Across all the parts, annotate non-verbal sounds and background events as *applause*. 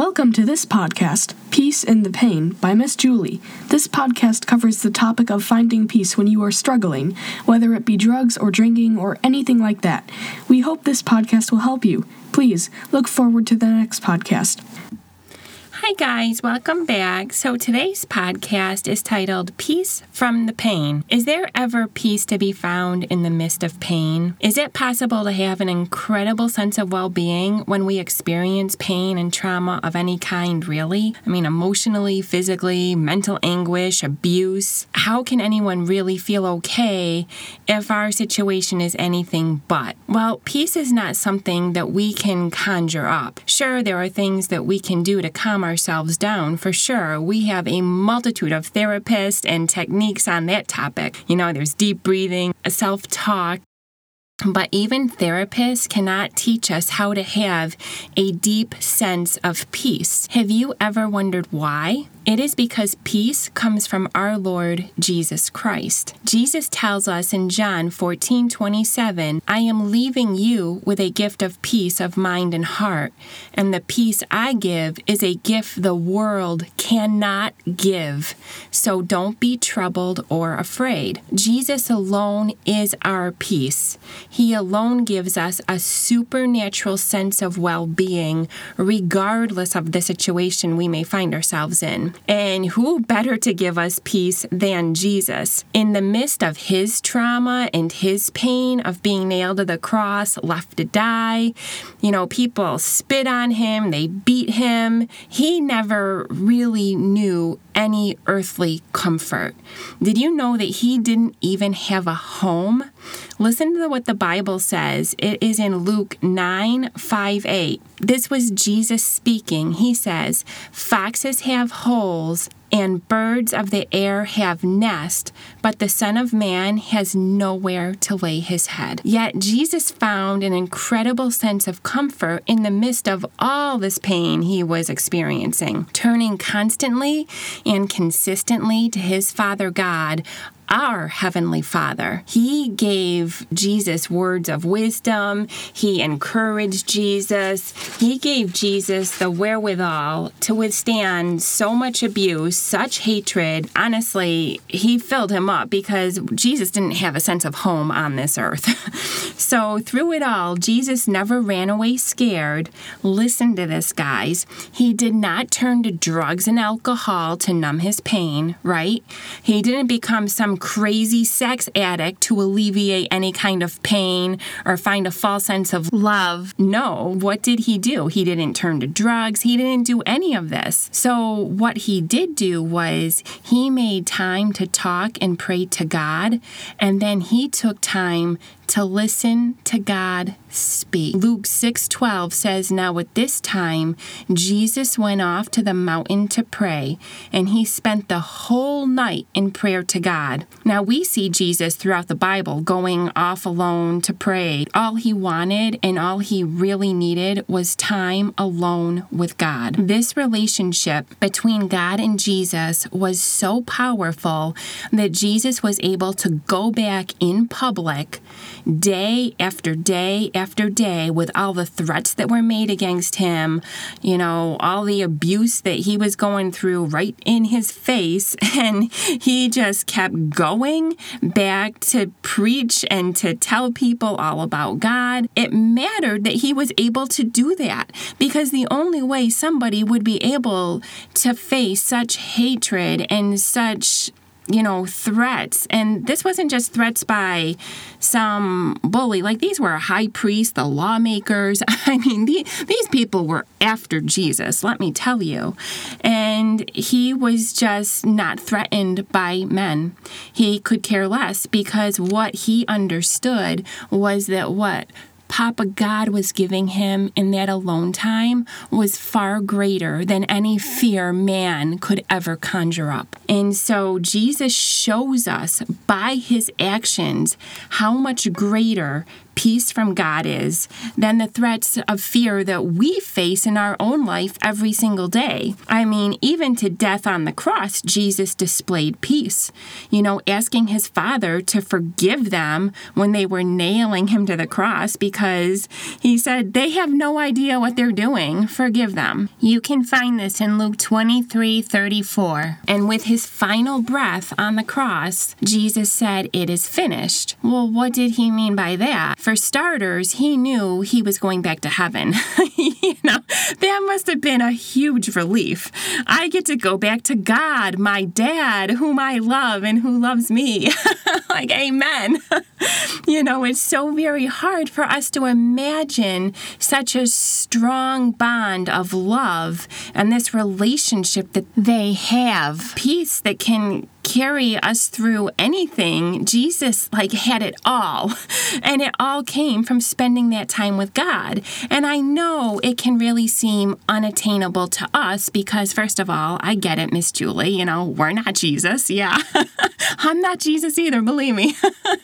Welcome to this podcast, Peace in the Pain, by Miss Julie. This podcast covers the topic of finding peace when you are struggling, whether it be drugs or drinking or anything like that. We hope this podcast will help you. Please look forward to the next podcast. Hi, guys, welcome back. So, today's podcast is titled Peace from the Pain. Is there ever peace to be found in the midst of pain? Is it possible to have an incredible sense of well being when we experience pain and trauma of any kind, really? I mean, emotionally, physically, mental anguish, abuse. How can anyone really feel okay if our situation is anything but? Well, peace is not something that we can conjure up. Sure, there are things that we can do to calm ourselves down for sure. We have a multitude of therapists and techniques on that topic. You know, there's deep breathing, self talk, but even therapists cannot teach us how to have a deep sense of peace. Have you ever wondered why? It is because peace comes from our Lord Jesus Christ. Jesus tells us in John 14 27, I am leaving you with a gift of peace of mind and heart, and the peace I give is a gift the world cannot give. So don't be troubled or afraid. Jesus alone is our peace. He alone gives us a supernatural sense of well being, regardless of the situation we may find ourselves in. And who better to give us peace than Jesus? In the midst of his trauma and his pain of being nailed to the cross, left to die, you know, people spit on him, they beat him. He never really knew any earthly comfort. Did you know that he didn't even have a home? Listen to what the Bible says. It is in Luke 9 5 8. This was Jesus speaking. He says, Foxes have holes and birds of the air have nest, but the Son of Man has nowhere to lay his head. Yet Jesus found an incredible sense of comfort in the midst of all this pain he was experiencing, turning constantly and consistently to his Father God our Heavenly Father. He gave Jesus words of wisdom, He encouraged Jesus, He gave Jesus the wherewithal to withstand so much abuse, such hatred. Honestly, He filled him up because Jesus didn't have a sense of home on this earth. *laughs* so, through it all, Jesus never ran away scared. Listen to this, guys. He did not turn to drugs and alcohol to numb his pain, right? He didn't become some crazy sex addict to alleviate any kind of pain or find a false sense of love. No, what did he do? He didn't turn to drugs, he didn't do any of this. So, what he did do was he made time to talk and pray to God, and then he took time to listen to God speak. Luke 6:12 says, "Now at this time Jesus went off to the mountain to pray, and he spent the whole night in prayer to God." Now we see Jesus throughout the Bible going off alone to pray. All he wanted and all he really needed was time alone with God. This relationship between God and Jesus was so powerful that Jesus was able to go back in public day after day after day with all the threats that were made against him, you know, all the abuse that he was going through right in his face. *laughs* And he just kept going back to preach and to tell people all about God. It mattered that he was able to do that because the only way somebody would be able to face such hatred and such you know, threats. And this wasn't just threats by some bully. Like these were high priests, the lawmakers. *laughs* I mean, the, these people were after Jesus, let me tell you. And he was just not threatened by men. He could care less because what he understood was that what Papa God was giving him in that alone time was far greater than any fear man could ever conjure up. And so Jesus shows us by his actions how much greater peace from God is than the threats of fear that we face in our own life every single day. I mean, even to death on the cross, Jesus displayed peace. You know, asking his Father to forgive them when they were nailing him to the cross because he said, They have no idea what they're doing. Forgive them. You can find this in Luke 23 34. And with his final breath on the cross, Jesus said, It is finished. Well, what did he mean by that? For starters, he knew he was going back to heaven. *laughs* you know, that must have been a huge relief. I get to go back to God, my dad, whom I love and who loves me. *laughs* like, amen. *laughs* you know, it's so very hard for us to imagine such a strong bond of love and this relationship that they have. Peace that can carry us through anything. Jesus like had it all. *laughs* And it all came from spending that time with God. And I know it can really seem unattainable to us because first of all, I get it, Miss Julie, you know, we're not Jesus. Yeah. *laughs* I'm not Jesus either, believe me.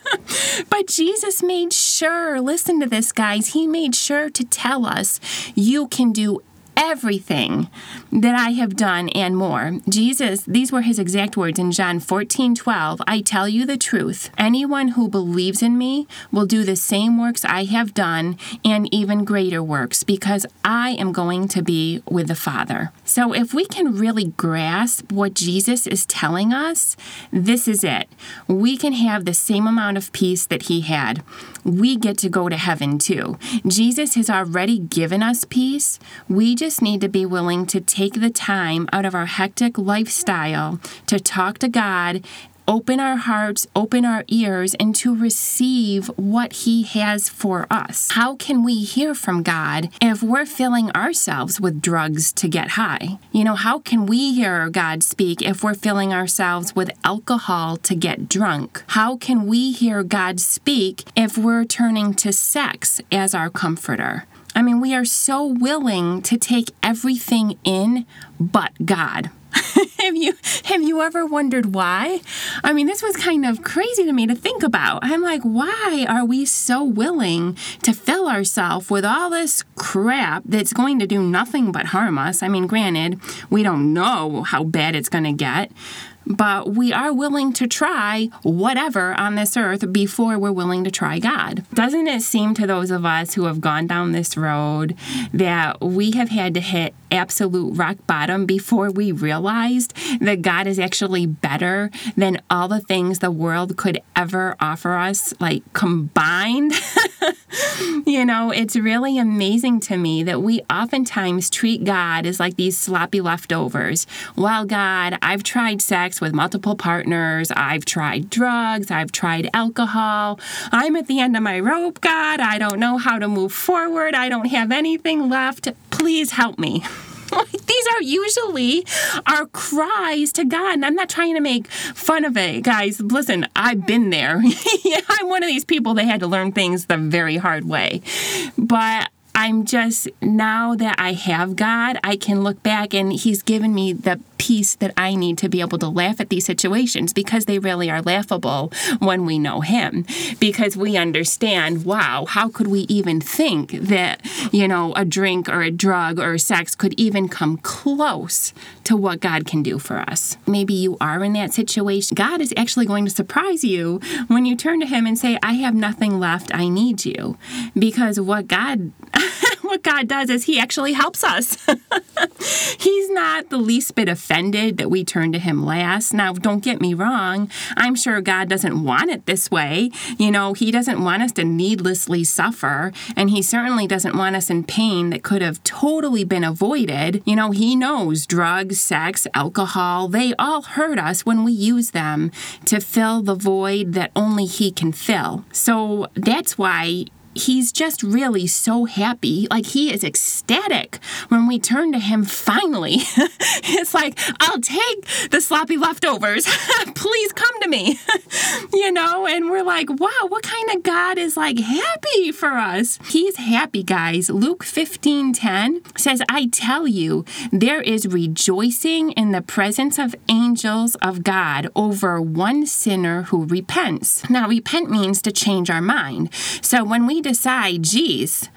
*laughs* but Jesus made sure, listen to this guys, he made sure to tell us you can do everything that I have done and more. Jesus, these were his exact words in John 14 12. I tell you the truth. Anyone who believes in me will do the same works I have done and even greater works because I am going to be with the Father. So if we can really grasp what Jesus is telling us, this is it. We can have the same amount of peace that he had. We get to go to heaven too. Jesus has already given us peace. We just just need to be willing to take the time out of our hectic lifestyle to talk to God open our hearts, open our ears, and to receive what He has for us. How can we hear from God if we're filling ourselves with drugs to get high? You know, how can we hear God speak if we're filling ourselves with alcohol to get drunk? How can we hear God speak if we're turning to sex as our comforter? I mean, we are so willing to take everything in but God. *laughs* have you have you ever wondered why? I mean, this was kind of crazy to me to think about. I'm like, why are we so willing to fill ourselves with all this crap that's going to do nothing but harm us? I mean, granted, we don't know how bad it's going to get, but we are willing to try whatever on this earth before we're willing to try God. Doesn't it seem to those of us who have gone down this road that we have had to hit absolute rock bottom before we realized that God is actually better than all the things the world could ever offer us, like combined? *laughs* you know, it's really amazing to me that we oftentimes treat God as like these sloppy leftovers. Well, God, I've tried sex with multiple partners. I've tried drugs. I've tried alcohol. I'm at the end of my rope, God. I don't know how to move forward. I don't have anything left. Please help me. *laughs* These are usually our cries to God. And I'm not trying to make fun of it, guys. Listen, I've been there. *laughs* I'm one of these people that had to learn things the very hard way. But I'm just, now that I have God, I can look back and He's given me the peace that I need to be able to laugh at these situations because they really are laughable when we know Him. Because we understand, wow, how could we even think that, you know, a drink or a drug or sex could even come close to what God can do for us? Maybe you are in that situation. God is actually going to surprise you when you turn to Him and say, I have nothing left, I need you. Because what God *laughs* God does is He actually helps us. *laughs* He's not the least bit offended that we turn to Him last. Now, don't get me wrong. I'm sure God doesn't want it this way. You know, He doesn't want us to needlessly suffer, and He certainly doesn't want us in pain that could have totally been avoided. You know, He knows drugs, sex, alcohol, they all hurt us when we use them to fill the void that only He can fill. So that's why he's just really so happy. Like he is ecstatic when we turn to him finally. *laughs* it's like, I'll take the sloppy leftovers. *laughs* Please come to me. *laughs* you know, and we're like, wow, what kind of God is like happy for us? He's happy, guys. Luke 15 10 says, I tell you, there is rejoicing in the presence of angels of God over one sinner who repents. Now, repent means to change our mind. So when we decide, geez,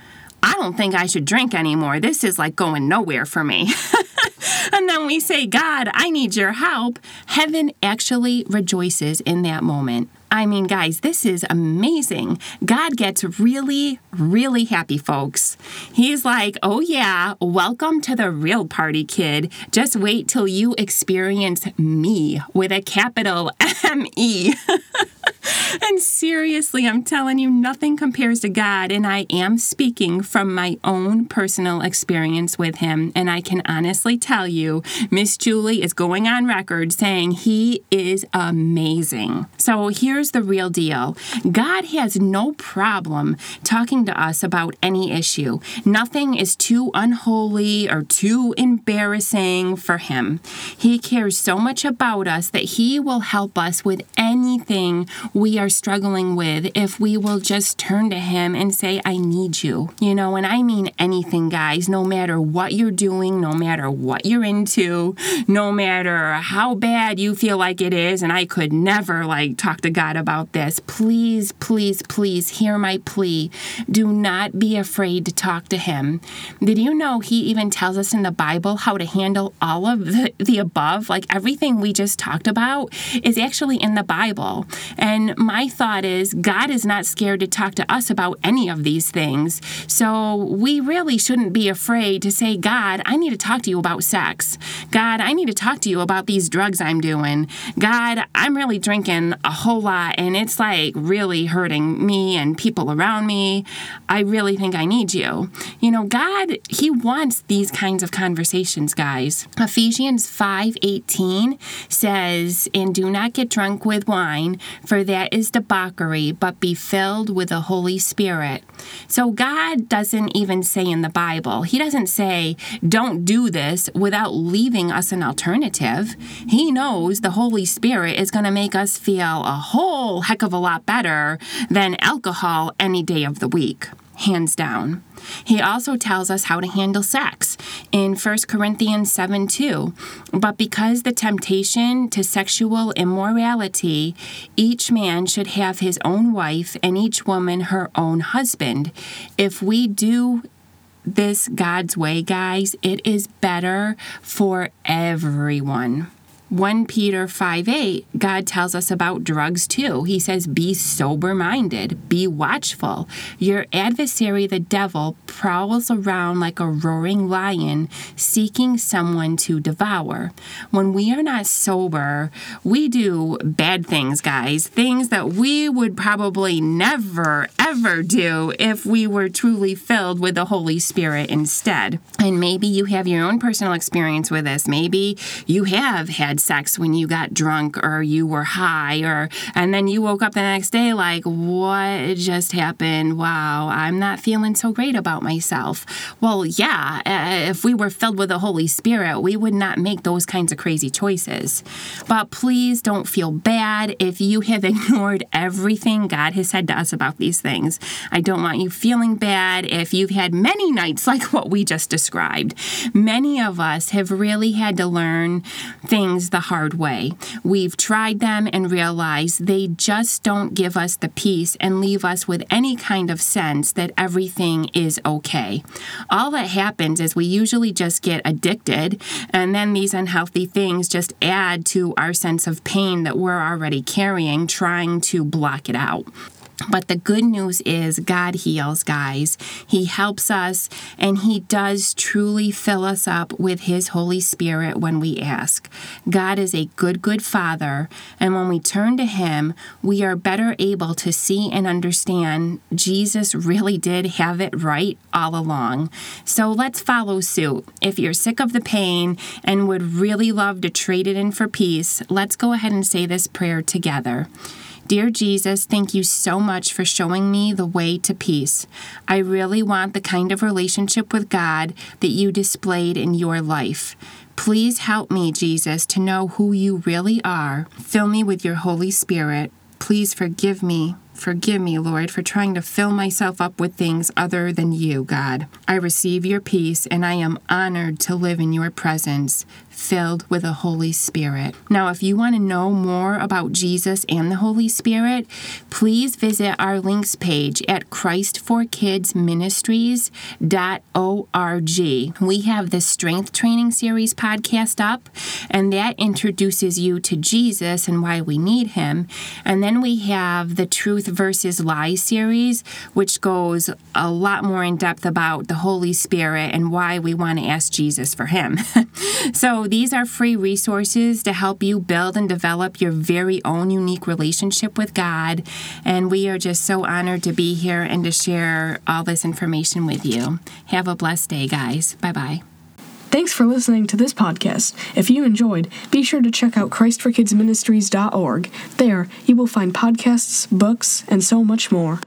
I don't think I should drink anymore. This is like going nowhere for me. *laughs* and then we say, God, I need your help. Heaven actually rejoices in that moment. I mean, guys, this is amazing. God gets really, really happy, folks. He's like, oh, yeah, welcome to the real party, kid. Just wait till you experience me with a capital *laughs* M E. *laughs* *laughs* and seriously, I'm telling you, nothing compares to God. And I am speaking from my own personal experience with Him. And I can honestly tell you, Miss Julie is going on record saying He is amazing. So here's the real deal God has no problem talking to us about any issue. Nothing is too unholy or too embarrassing for Him. He cares so much about us that He will help us with anything we are struggling with if we will just turn to Him and say, I need you. You know, and I mean anything, guys, no matter what you're doing, no matter what you're into, no matter how bad you feel like it is, and I could never like talk to God about this. Please, please, please hear my plea. Do not be afraid to talk to Him. Did you know He even tells us in the Bible how to handle all of the, the above? Like everything we just talked about is actually in the Bible. And my thought is God is not scared to talk to us about any of these things. So we really shouldn't be afraid to say, God, I need to talk to you about sex. God, I need to talk to you about these drugs I'm doing. God, I'm really drinking a whole lot and it's like really hurting me and people around me. I really think I need you. You know, God, He wants these kinds of conversations, guys. Ephesians 5:18 says, And do not get drunk with wine, for that is debauchery, but be filled with the Holy Spirit. So God doesn't even say in the Bible, He doesn't say, don't do this without leaving us an alternative. He knows the Holy Spirit is going to make us feel a whole heck of a lot better than alcohol any day of the week hands down. He also tells us how to handle sex in 1 Corinthians 7 2. But because the temptation to sexual immorality, each man should have his own wife and each woman her own husband. If we do this God's way, guys, it is better for everyone. 1 Peter 5 8, God tells us about drugs too. He says, Be sober minded, be watchful. Your adversary, the devil, prowls around like a roaring lion, seeking someone to devour. When we are not sober, we do bad things, guys, things that we would probably never, ever do if we were truly filled with the Holy Spirit instead. And maybe you have your own personal experience with this. Maybe you have had sex when you got drunk or you were high or and then you woke up the next day like what just happened? Wow i'm not feeling so great about myself. Well yeah uh, if we were filled with the holy spirit we would not make those kinds of crazy choices. But please don't feel bad if you have *laughs* ignored everything god has said to us about these things. I don't want you feeling bad if you've had many nights like what we just described. Many of us have really had to learn things the hard way. We've tried them and realized they just don't give us the peace and leave us with any kind of sense that everything is okay. All that happens is we usually just get addicted, and then these unhealthy things just add to our sense of pain that we're already carrying, trying to block it out. But the good news is God heals, guys. He helps us, and He does truly fill us up with His Holy Spirit when we ask. God is a good, good Father, and when we turn to Him, we are better able to see and understand Jesus really did have it right all along. So let's follow suit. If you're sick of the pain and would really love to trade it in for peace, let's go ahead and say this prayer together. Dear Jesus, thank you so much for showing me the way to peace. I really want the kind of relationship with God that you displayed in your life. Please help me, Jesus, to know who you really are. Fill me with your Holy Spirit. Please forgive me Forgive me, Lord, for trying to fill myself up with things other than you, God. I receive your peace and I am honored to live in your presence filled with the Holy Spirit. Now, if you want to know more about Jesus and the Holy Spirit, please visit our links page at christforkidsministries.org. We have the Strength Training Series podcast up, and that introduces you to Jesus and why we need him. And then we have the Truth versus lie series, which goes a lot more in depth about the Holy Spirit and why we want to ask Jesus for him. *laughs* so these are free resources to help you build and develop your very own unique relationship with God. And we are just so honored to be here and to share all this information with you. Have a blessed day, guys. Bye bye. Thanks for listening to this podcast. If you enjoyed, be sure to check out ChristForKidsMinistries.org. There, you will find podcasts, books, and so much more.